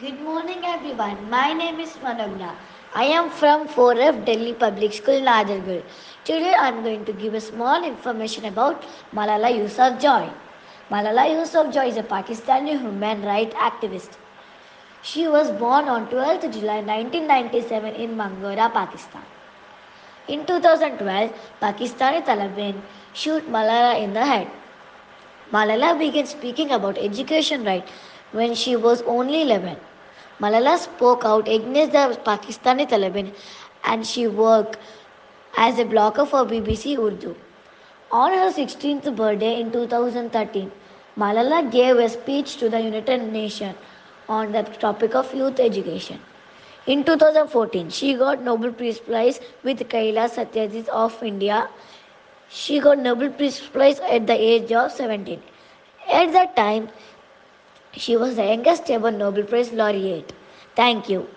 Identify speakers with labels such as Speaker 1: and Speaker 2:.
Speaker 1: Good morning, everyone. My name is Manogna. I am from 4F Delhi Public School, Nadargul. Today, I am going to give a small information about Malala Yousafzai. Malala Yousafzai is a Pakistani human rights activist. She was born on 12th July 1997 in Mingora, Pakistan. In 2012, Pakistani Taliban shoot Malala in the head. Malala began speaking about education right when she was only 11. Malala spoke out against the Pakistani Taliban and she worked as a blogger for BBC Urdu. On her 16th birthday in 2013, Malala gave a speech to the United Nations on the topic of youth education. In 2014, she got Nobel Peace Prize with Kailash Satyarthi of India. She got Nobel Peace Prize at the age of 17. At that time, she was the youngest ever Nobel Prize laureate. Thank you.